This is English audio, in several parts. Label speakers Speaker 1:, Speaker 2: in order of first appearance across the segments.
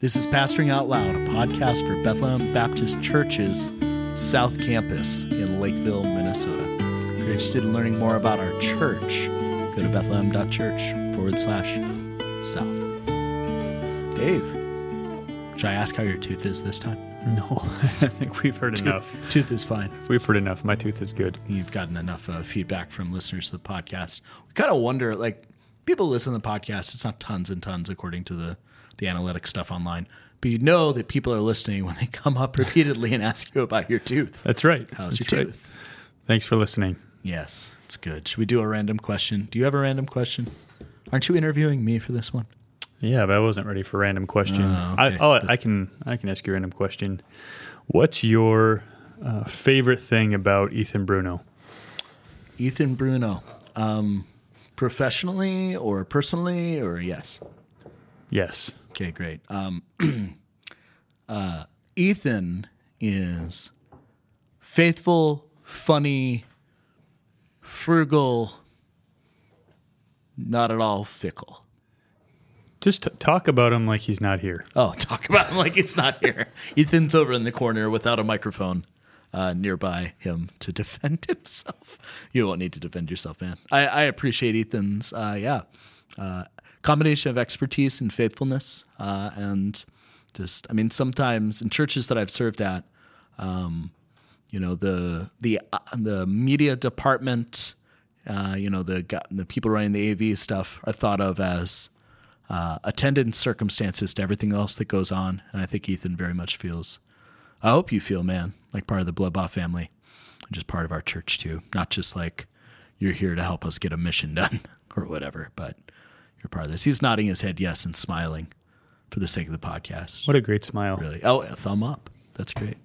Speaker 1: This is Pastoring Out Loud, a podcast for Bethlehem Baptist Church's South Campus in Lakeville, Minnesota. If you're interested in learning more about our church, go to bethlehem.church forward slash south. Dave, should I ask how your tooth is this time?
Speaker 2: No, I think we've heard enough.
Speaker 1: Tooth is fine.
Speaker 2: We've heard enough. My tooth is good.
Speaker 1: You've gotten enough uh, feedback from listeners to the podcast. We kind of wonder, like, people listen to the podcast. It's not tons and tons according to the the analytic stuff online, but you know that people are listening when they come up repeatedly and ask you about your tooth.
Speaker 2: That's right.
Speaker 1: How's
Speaker 2: That's
Speaker 1: your
Speaker 2: right.
Speaker 1: tooth?
Speaker 2: Thanks for listening.
Speaker 1: Yes, it's good. Should we do a random question? Do you have a random question? Aren't you interviewing me for this one?
Speaker 2: Yeah, but I wasn't ready for random question.
Speaker 1: Oh, okay.
Speaker 2: I, oh, I can I can ask you a random question. What's your uh, favorite thing about Ethan Bruno?
Speaker 1: Ethan Bruno, um, professionally or personally or yes?
Speaker 2: Yes.
Speaker 1: Okay, great. Um, uh, Ethan is faithful, funny, frugal, not at all fickle.
Speaker 2: Just t- talk about him like he's not here.
Speaker 1: Oh, talk about him like it's not here. Ethan's over in the corner without a microphone uh, nearby him to defend himself. You don't need to defend yourself, man. I, I appreciate Ethan's, uh, yeah, uh, combination of expertise and faithfulness, uh, and just, I mean, sometimes in churches that I've served at, um, you know, the the uh, the media department, uh, you know, the the people running the AV stuff are thought of as uh, attendant circumstances to everything else that goes on. And I think Ethan very much feels, I hope you feel, man, like part of the Bloodbaugh family, and just part of our church too. Not just like you're here to help us get a mission done or whatever, but you're part of this. He's nodding his head yes and smiling for the sake of the podcast.
Speaker 2: What a great smile.
Speaker 1: Really? Oh, a thumb up. That's great.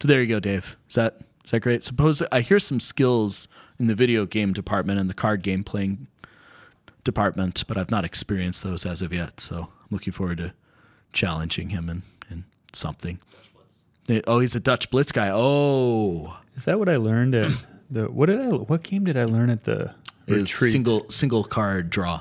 Speaker 1: So there you go, Dave. Is that is that great? Suppose I hear some skills in the video game department and the card game playing department, but I've not experienced those as of yet. So I'm looking forward to challenging him in, in something. Oh, he's a Dutch Blitz guy. Oh,
Speaker 2: Is that what I learned at the what did I what game did I learn at the
Speaker 1: is
Speaker 2: retreat?
Speaker 1: single single card draw,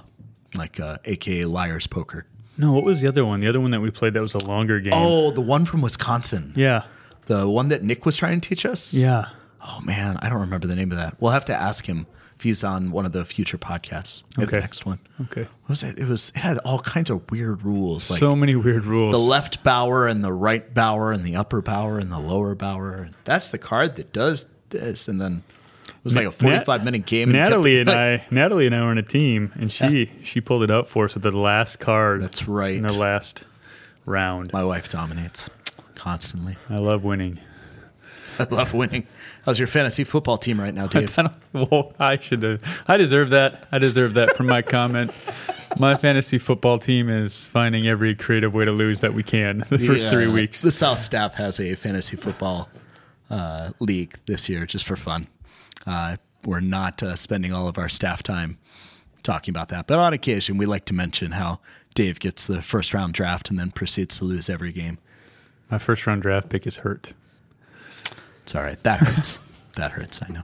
Speaker 1: like uh, AKA liar's poker.
Speaker 2: No, what was the other one? The other one that we played that was a longer game.
Speaker 1: Oh, the one from Wisconsin,
Speaker 2: yeah.
Speaker 1: the one that Nick was trying to teach us.
Speaker 2: Yeah.
Speaker 1: Oh man, I don't remember the name of that. We'll have to ask him if he's on one of the future podcasts. Maybe the
Speaker 2: Okay.
Speaker 1: next one.
Speaker 2: Okay.
Speaker 1: What was it? It was it had all kinds of weird rules, like
Speaker 2: so many weird rules.
Speaker 1: the left bower and the right bower and the upper bower and the lower bower. That's the card that does this, and then was like a forty-five minute game. and
Speaker 2: Natalie and I, Natalie and I were in a team, and she she pulled it up for us with the last card.
Speaker 1: That's right.
Speaker 2: In the last round.
Speaker 1: My wife dominates constantly.
Speaker 2: I love winning.
Speaker 1: I love winning. How's your fantasy football team right now, Dave?
Speaker 2: I well, I should have. I deserve that. I deserve that from my comment. My fantasy football team is finding every creative way to lose that we can the first
Speaker 1: The,
Speaker 2: three weeks.
Speaker 1: The South staff has a fantasy football uh, league this year just for fun. Uh, we're not uh, spending all of our staff time talking about that, but on occasion we like to mention how Dave gets the first round draft and then proceeds to lose every game.
Speaker 2: My first round draft pick is hurt.
Speaker 1: It's all right. That hurts. that hurts. I know.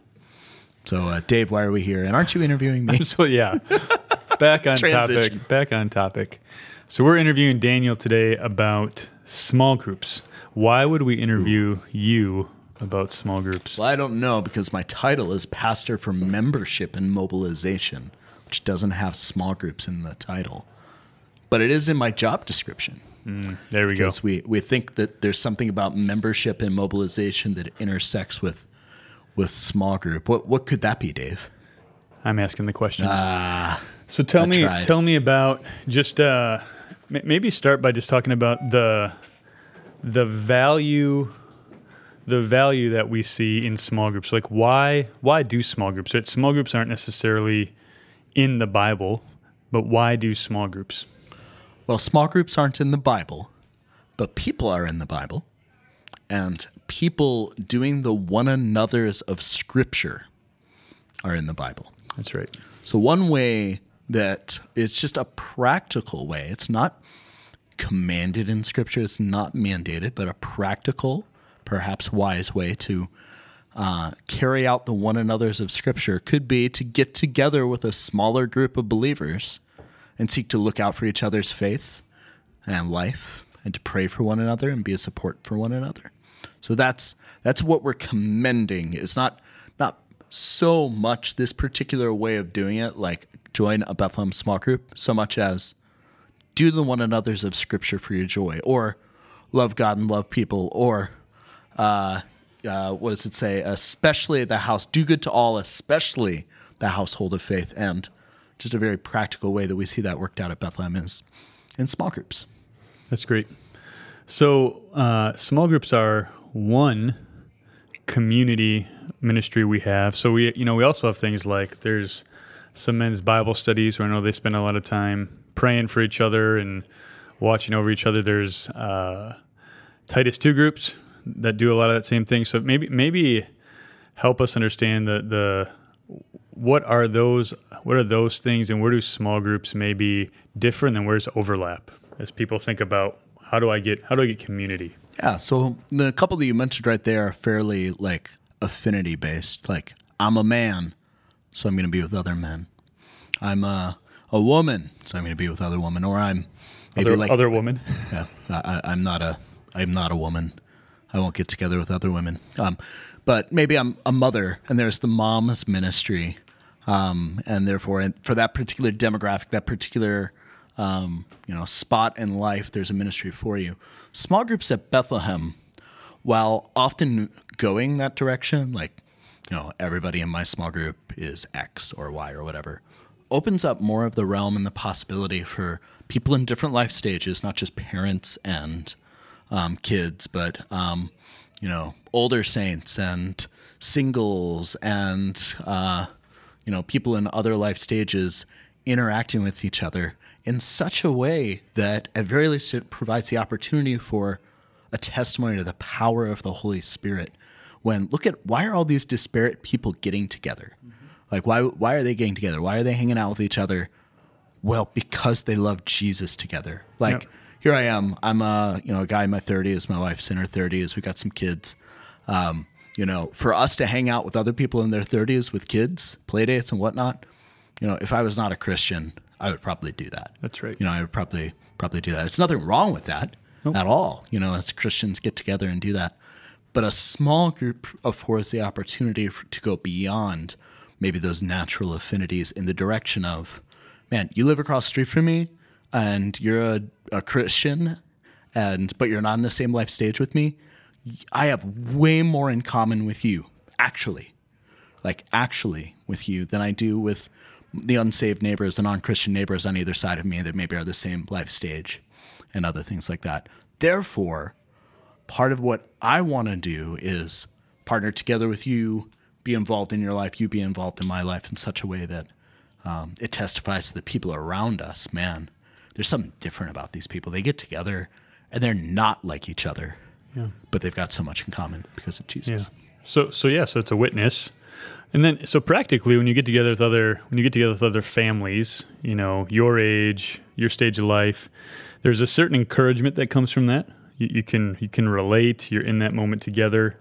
Speaker 1: So, uh, Dave, why are we here? And aren't you interviewing me?
Speaker 2: So yeah, back on topic. Back on topic. So we're interviewing Daniel today about small groups. Why would we interview you about small groups?
Speaker 1: Well, I don't know because my title is Pastor for Membership and Mobilization, which doesn't have small groups in the title, but it is in my job description.
Speaker 2: There we go.
Speaker 1: because we, we think that there's something about membership and mobilization that intersects with with small group. What what could that be, Dave?
Speaker 2: I'm asking the questions. so tell
Speaker 1: I
Speaker 2: me,
Speaker 1: tried.
Speaker 2: tell me about just uh, m- maybe start by just talking about the the value the value that we see in small groups. Like why why do small groups? Right? Small groups aren't necessarily in the Bible, but why do small groups?
Speaker 1: Well, small groups aren't in the Bible, but people are in the Bible, and people doing the one another's of Scripture are in the Bible.
Speaker 2: That's right.
Speaker 1: So one way that it's just a practical way. It's not commanded in scripture, it's not mandated, but a practical, perhaps wise way to uh, carry out the one another's of scripture could be to get together with a smaller group of believers and seek to look out for each other's faith and life and to pray for one another and be a support for one another. So that's that's what we're commending. It's not not so much this particular way of doing it, like join a Bethlehem small group, so much as do the one another's of Scripture for your joy, or love God and love people, or uh, uh, what does it say? Especially the house, do good to all, especially the household of faith, and just a very practical way that we see that worked out at Bethlehem is in small groups.
Speaker 2: That's great. So, uh, small groups are one community ministry we have. So we, you know, we also have things like there's some men's Bible studies where I know they spend a lot of time praying for each other and watching over each other. There's uh, Titus two groups that do a lot of that same thing. So maybe maybe help us understand the the what are those what are those things and where do small groups maybe differ and where's overlap as people think about how do I get how do I get community?
Speaker 1: Yeah, so the couple that you mentioned right there are fairly like affinity based. Like I'm a man, so I'm going to be with other men. I'm a a woman, so I'm going to be with other women. Or I'm maybe
Speaker 2: Other,
Speaker 1: like
Speaker 2: other woman.
Speaker 1: yeah, I, I- I'm not a I'm not a woman. I won't get together with other women. Um, but maybe I'm a mother, and there's the mom's ministry, um, and therefore, for that particular demographic, that particular um, you know spot in life, there's a ministry for you. Small groups at Bethlehem, while often going that direction, like you know everybody in my small group is X or Y or whatever, opens up more of the realm and the possibility for people in different life stages, not just parents and um, kids, but um, you know older saints and singles and uh, you know people in other life stages interacting with each other in such a way that at very least it provides the opportunity for a testimony to the power of the Holy Spirit. When look at why are all these disparate people getting together? Like why why are they getting together? Why are they hanging out with each other? Well, because they love Jesus together. Like
Speaker 2: Yep.
Speaker 1: Here I am. I'm a you know a guy in my 30s. My wife's in her 30s. We got some kids. Um, you know, for us to hang out with other people in their 30s with kids, play dates and whatnot. You know, if I was not a Christian, I would probably do that.
Speaker 2: That's right.
Speaker 1: You know, I would probably probably do that. It's nothing wrong with that at all. You know, as Christians get together and do that. But a small group affords the opportunity for, to go beyond maybe those natural affinities in the direction of, man, you live across the street from me, and you're a, a Christian, and but you're not in the same life stage with me. I have way more in common with you, actually like actually with you than I do with the unsaved neighbors, the non-Christian neighbors on either side of me that maybe are the same life stage and other things like that. Therefore, part of what I want to do is partner together with you, be involved in your life, you be involved in my life in such a way that um, it testifies to the people around us. Man, there's something different about these people. They get together and they're not like each other, but they've got so much in common because of Jesus.
Speaker 2: Yeah. So so yeah, so it's a witness. And then so practically when you get together with other when you get together with other families, you know, your age, your stage of life, there's a certain encouragement that comes from that. You, you can you can relate, you're in that moment together.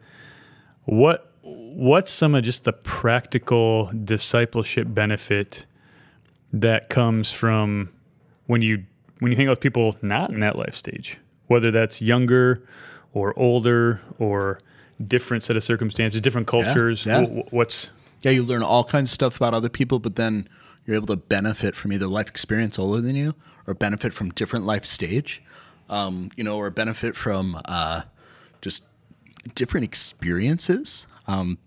Speaker 2: What what's some of just the practical discipleship benefit that comes from when you when you hang out with people not in that life stage, whether that's younger or older or different set of circumstances, different cultures.
Speaker 1: yeah.
Speaker 2: Wh- What's
Speaker 1: Yeah, you learn all kinds of stuff about other people, but then you're able to benefit from either life experience older than you, or benefit from different life stage, um, you know, or benefit from uh, just different experiences. Um,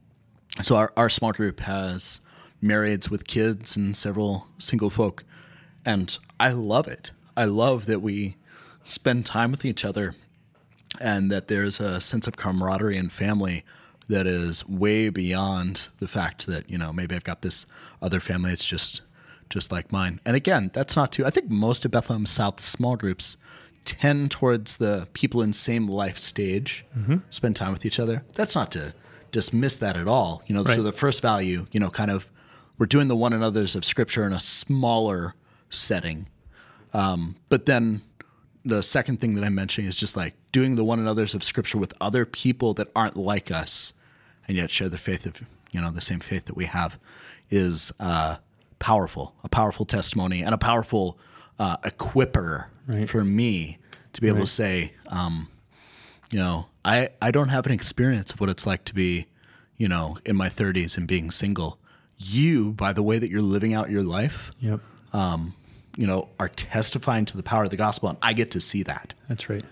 Speaker 1: so our, our small group has marrieds with kids and several single folk, and I love it. I love that we spend time with each other and that there's a sense of camaraderie and family that is way beyond the fact that you know maybe I've got this other family that's just just like mine. And again, that's not too. I think most of Bethlehem South small groups tend towards the people in same life stage mm-hmm. spend time with each other. That's not to dismiss that at all. You know, so the first value, you know, kind of we're doing the one another's of Scripture in a smaller setting. Um, but then the second thing that I'm mentioning is just like doing the one another's of scripture with other people that aren't like us and yet share the faith of, you know, the same faith that we have is uh, powerful, a powerful testimony and a powerful uh, equipper
Speaker 2: Right.
Speaker 1: for me to be able
Speaker 2: Right.
Speaker 1: to say, um, you know, I I don't have an experience of what it's like to be, you know, in my 30s and being single. You, by the way that you're living out your life,
Speaker 2: Yep.
Speaker 1: You know, are testifying to the power of the gospel, and I get to see that.
Speaker 2: That's right.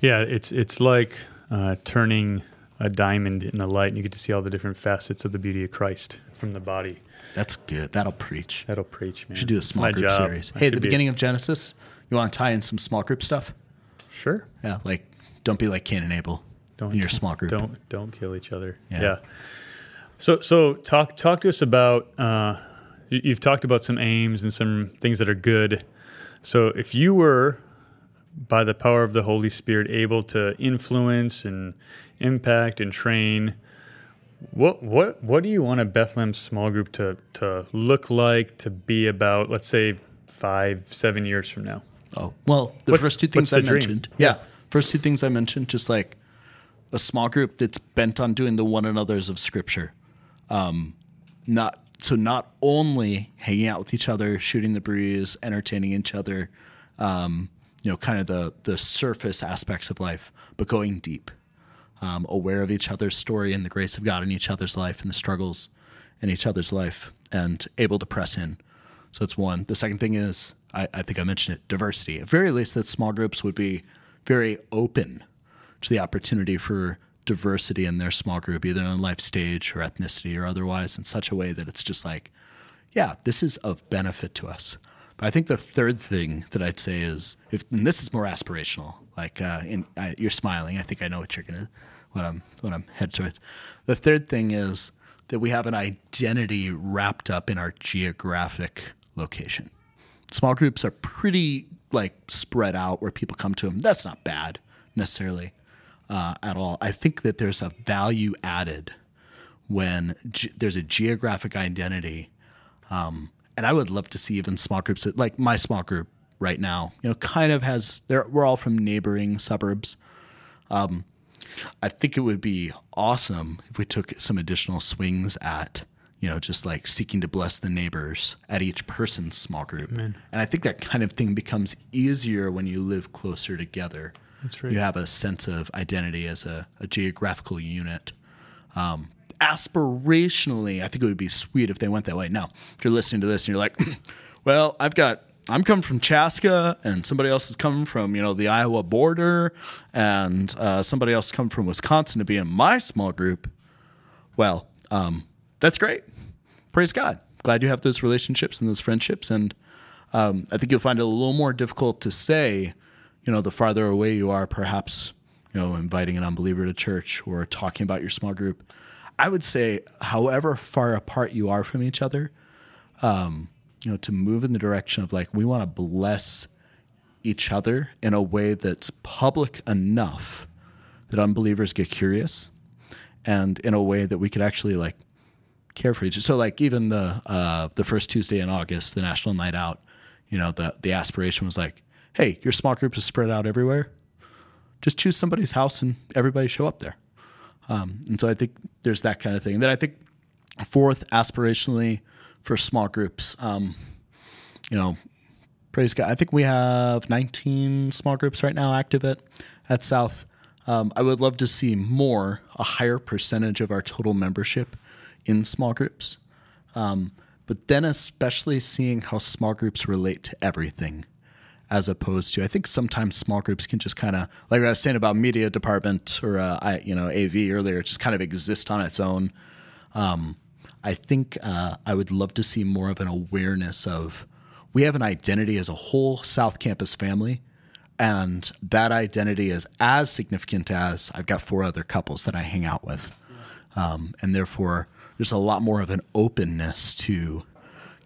Speaker 2: Yeah, it's it's like uh, turning a diamond in the light, and you get to see all the different facets of the beauty of Christ from the body.
Speaker 1: That's good. That'll preach.
Speaker 2: That'll preach, man.
Speaker 1: should do a small group
Speaker 2: job.
Speaker 1: series.
Speaker 2: I
Speaker 1: Hey, at the
Speaker 2: be-
Speaker 1: beginning of Genesis, you want to tie in some small group stuff?
Speaker 2: Sure.
Speaker 1: Yeah, like don't be like Cain and Abel
Speaker 2: Don't
Speaker 1: in your small group.
Speaker 2: Don't don't kill each other.
Speaker 1: Yeah.
Speaker 2: Yeah. So so talk talk to us about. Uh, you've talked about some aims and some things that are good. So if you were, by the power of the Holy Spirit, able to influence and impact and train. What what what do you want a Bethlehem small group to to look like to be about? Let's say five seven years from now.
Speaker 1: Oh, well, the
Speaker 2: What-
Speaker 1: first two things I mentioned. Yeah. First two things I mentioned, just like a small group that's bent on doing the one another's of scripture. Um, not so not only hanging out with each other, shooting the breeze, entertaining each other, um, you know, kind of the the surface aspects of life, but going deep. Um, aware of each other's story and the grace of God in each other's life and the struggles in each other's life and able to press in. So that's one. The second thing is, I, I think I mentioned it, diversity. At very least, that small groups would be very open to the opportunity for diversity in their small group, either on life stage or ethnicity or otherwise, in such a way that it's just like, yeah, this is of benefit to us. But I think the third thing that I'd say is, if and this is more aspirational, like uh, in, I, you're smiling. I think I know what you're gonna, what I'm, what I'm headed towards. The third thing is that we have an identity wrapped up in our geographic location. Small groups are pretty like spread out where people come to them. That's not bad necessarily uh, at all. I think that there's a value added when ge- there's a geographic identity um, and I would love to see even small groups that, like my small group right now, you know, kind of has. We're all from neighboring suburbs. Um, I think it would be awesome if we took some additional swings at, you know, just like seeking to bless the neighbors at each person's small group. And I think that kind of thing becomes easier when you live closer together. You have a sense of identity as a, a geographical unit um, aspirationally, I think it would be sweet if they went that way. Now, if you're listening to this and you're like, well, I've got, I'm coming from Chaska and somebody else is coming from, you know, the Iowa border and uh, somebody else come from Wisconsin to be in my small group. Well, um, that's great. Praise God. Glad you have those relationships and those friendships. And um, I think you'll find it a little more difficult to say, you know, the farther away you are, perhaps, you know, inviting an unbeliever to church or talking about your small group. I would say, however far apart you are from each other, um, you know, to move in the direction of like, we want to bless each other in a way that's public enough that unbelievers get curious and in a way that we could actually like care for each other. So like even the uh, the first Tuesday in August, the National Night Out, you know, the the aspiration was like, hey, your small group is spread out everywhere. Just choose somebody's house and everybody show up there. Um, and so I think there's that kind of thing. And then I think fourth, aspirationally for small groups, um, you know, praise God. I think we have 19 small groups right now active at at South. Um, I would love to see more, a higher percentage of our total membership in small groups. Um, but then, especially seeing how small groups relate to everything, as opposed to I think sometimes small groups can just kind of like I was saying about media department or uh, I, you know AV earlier, just kind of exist on its own. Um, I think uh, I would love to see more of an awareness of we have an identity as a whole South Campus family, and that identity is as significant as I've got four other couples that I hang out with, um, and therefore there's a lot more of an openness to,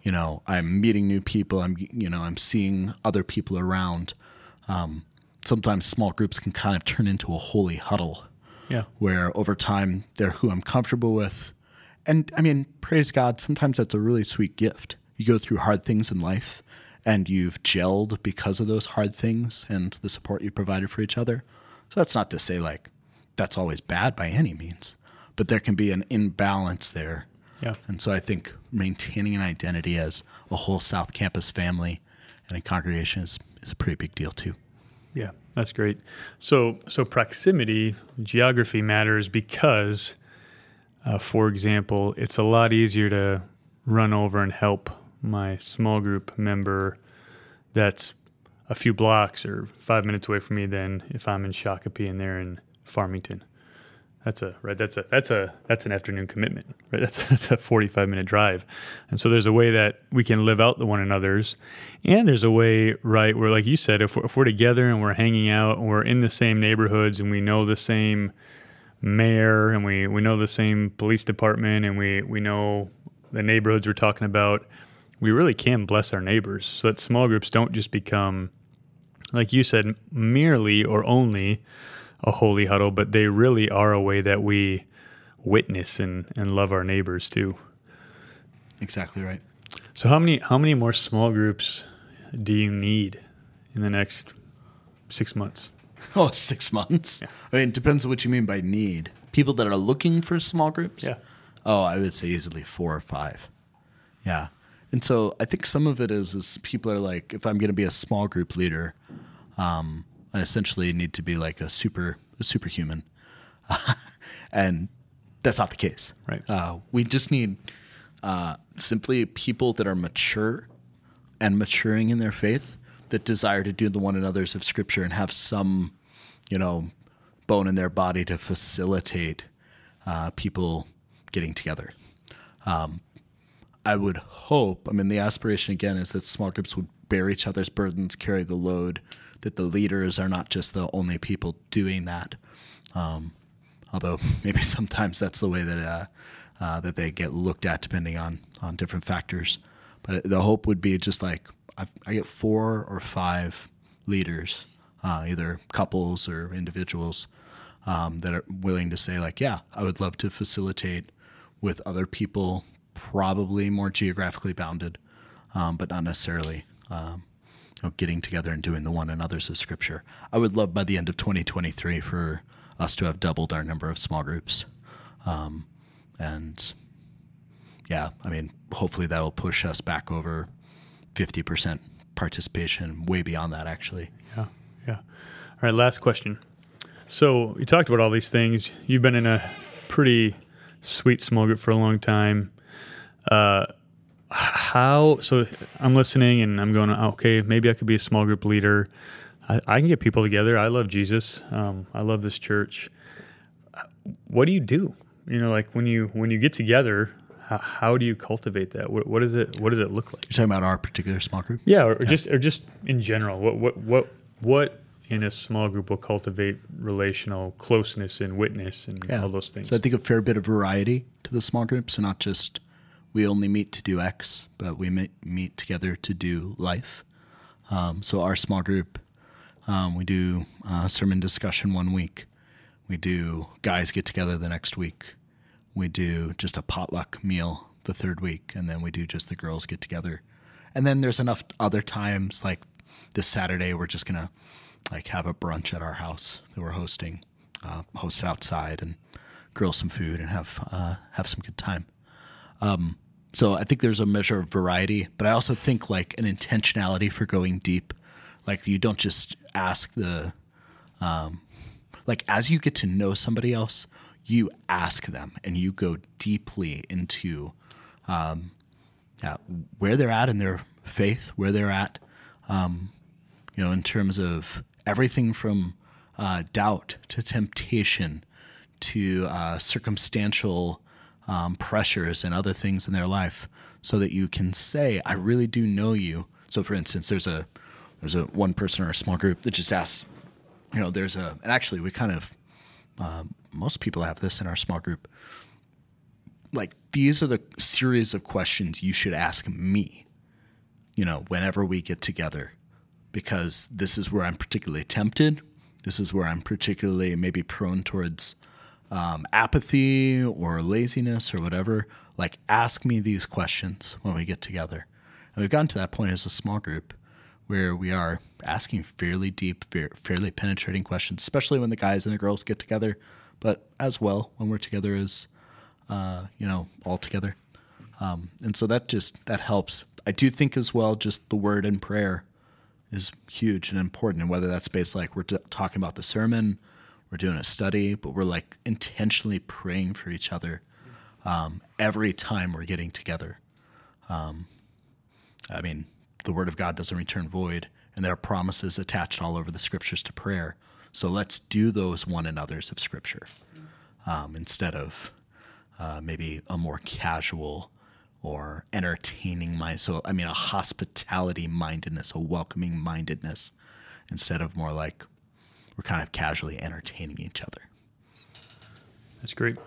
Speaker 1: you know, I'm meeting new people. I'm you know I'm seeing other people around. Um, sometimes small groups can kind of turn into a holy huddle
Speaker 2: Yeah.
Speaker 1: where over time they're who I'm comfortable with. And I mean, praise God, sometimes that's a really sweet gift. You go through hard things in life and you've gelled because of those hard things and the support you provided for each other. So that's not to say like that's always bad by any means, but there can be an imbalance there.
Speaker 2: Yeah.
Speaker 1: And so I think maintaining an identity as a whole South Campus family and a congregation is, is a pretty big deal too.
Speaker 2: Yeah. That's great. So, so proximity, geography matters because, uh, for example, it's a lot easier to run over and help my small group member that's a few blocks or five minutes away from me than if I'm in Shakopee and they're in Farmington. That's a right. That's a that's a that's an afternoon commitment. Right. That's that's a forty five minute drive, and so there's a way that we can live out the one another's, and there's a way right where, like you said, if we're, if we're together and we're hanging out and we're in the same neighborhoods and we know the same mayor and we we know the same police department and we we know the neighborhoods we're talking about, we really can bless our neighbors so that small groups don't just become, like you said, merely or only a holy huddle, but they really are a way that we witness and, and love our neighbors too.
Speaker 1: Exactly right.
Speaker 2: So how many how many more small groups do you need in the next six months?
Speaker 1: Oh, six months. I mean, it depends on what you mean by need. People that are looking for small groups.
Speaker 2: Yeah.
Speaker 1: Oh, I would say easily four or five. Yeah. And so I think some of it is is people are like, if I'm going to be a small group leader, um, I essentially need to be like a super a superhuman, and that's not the case.
Speaker 2: Right.
Speaker 1: Uh, we just need uh, simply people that are mature and maturing in their faith that desire to do the one another's of Scripture and have some, you know, bone in their body to facilitate uh, people getting together. Um, I would hope. I mean, the aspiration again is that small groups would bear each other's burdens, carry the load, that the leaders are not just the only people doing that. Um, although maybe sometimes that's the way that uh, uh, that they get looked at, depending on on different factors. But the hope would be just like I've, i get four or five leaders, uh, either couples or individuals, um, that are willing to say like, yeah, I would love to facilitate with other people, probably more geographically bounded, um, but not necessarily um, know, getting together and doing the one another's of Scripture. I would love by the end of 2023 for us to have doubled our number of small groups. Um, and yeah, I mean, hopefully that will push us back over 50% participation, way beyond that, actually.
Speaker 2: Yeah. Yeah. All right. Last question. So you talked about all these things. You've been in a pretty sweet small group for a long time. Uh, how so i'm listening and i'm going okay maybe i could be a small group leader. I, I can get people together. I love jesus. Um, i love this church. What do you do? You know like when you when you get together how, how do you cultivate that? What, what is it what does it look like?
Speaker 1: You're talking about our particular small group?
Speaker 2: Yeah or, or yeah. just or just in general. What what what what in a small group will cultivate relational closeness and witness and yeah. all those things?
Speaker 1: So i think a fair bit of variety to the small group so not just we only meet to do X, but we meet together to do life. Um, so our small group, um, we do uh, sermon discussion one week. We do guys get together the next week. We do just a potluck meal the third week, and then we do just the girls get together. And then there's enough other times like this Saturday we're just gonna like have a brunch at our house that we're hosting, uh, host it outside and grill some food and have uh, have some good time. Um, so I think there's a measure of variety, but I also think like an intentionality for going deep. Like you don't just ask the, um, like as you get to know somebody else, you ask them and you go deeply into um, where they're at in their faith, where they're at, um, you know, in terms of everything from uh, doubt to temptation to uh, circumstantial um, pressures and other things in their life so that you can say, I really do know you. So for instance, there's a there's a one person or a small group that just asks, you know, there's a and actually we kind of uh, most people have this in our small group. Like these are the series of questions you should ask me, you know, whenever we get together, because this is where I'm particularly tempted. This is where I'm particularly maybe prone towards um, apathy or laziness or whatever, like ask me these questions when we get together. And we've gotten to that point as a small group where we are asking fairly deep, fairly penetrating questions, especially when the guys and the girls get together, but as well when we're together as, uh, you know, all together. Um, and so that just that helps. I do think as well, just the word and prayer is huge and important. And whether that's based like we're t- talking about the sermon, we're doing a study, but we're like intentionally praying for each other um, every time we're getting together. Um, I mean, the word of God doesn't return void, and there are promises attached all over the scriptures to prayer. So let's do those one another's of scripture um, instead of uh, maybe a more casual or entertaining mind. So, I mean, a hospitality mindedness, a welcoming mindedness, instead of more like we're kind of casually entertaining each other.
Speaker 2: That's great.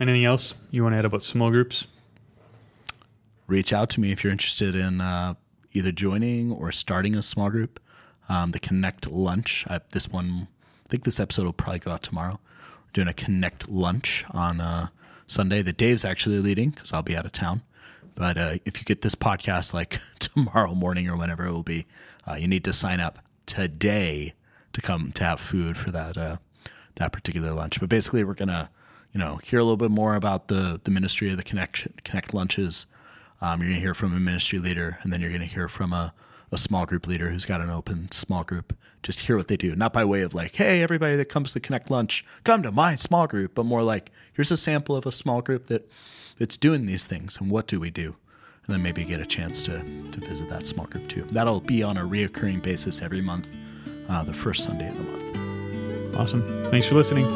Speaker 2: Anything else you want to add about small groups?
Speaker 1: Reach out to me if you're interested in uh, either joining or starting a small group. Um, the Connect Lunch, I, this one, I think this episode will probably go out tomorrow. We're doing a Connect Lunch on uh, Sunday that Dave's actually leading because I'll be out of town. But uh, if you get this podcast like tomorrow morning or whenever it will be, uh, you need to sign up today to come to have food for that uh, that particular lunch. But basically, we're gonna you know hear a little bit more about the the ministry of the connection connect lunches. Um, you're gonna hear from a ministry leader, and then you're gonna hear from a a small group leader who's got an open small group. Just hear what they do, not by way of like, hey, everybody that comes to Connect Lunch, come to my small group, but more like, here's a sample of a small group that that's doing these things, and what do we do? And then maybe get a chance to to visit that small group too. That'll be on a reoccurring basis every month, uh, the first Sunday of the month.
Speaker 2: Awesome. Thanks for listening.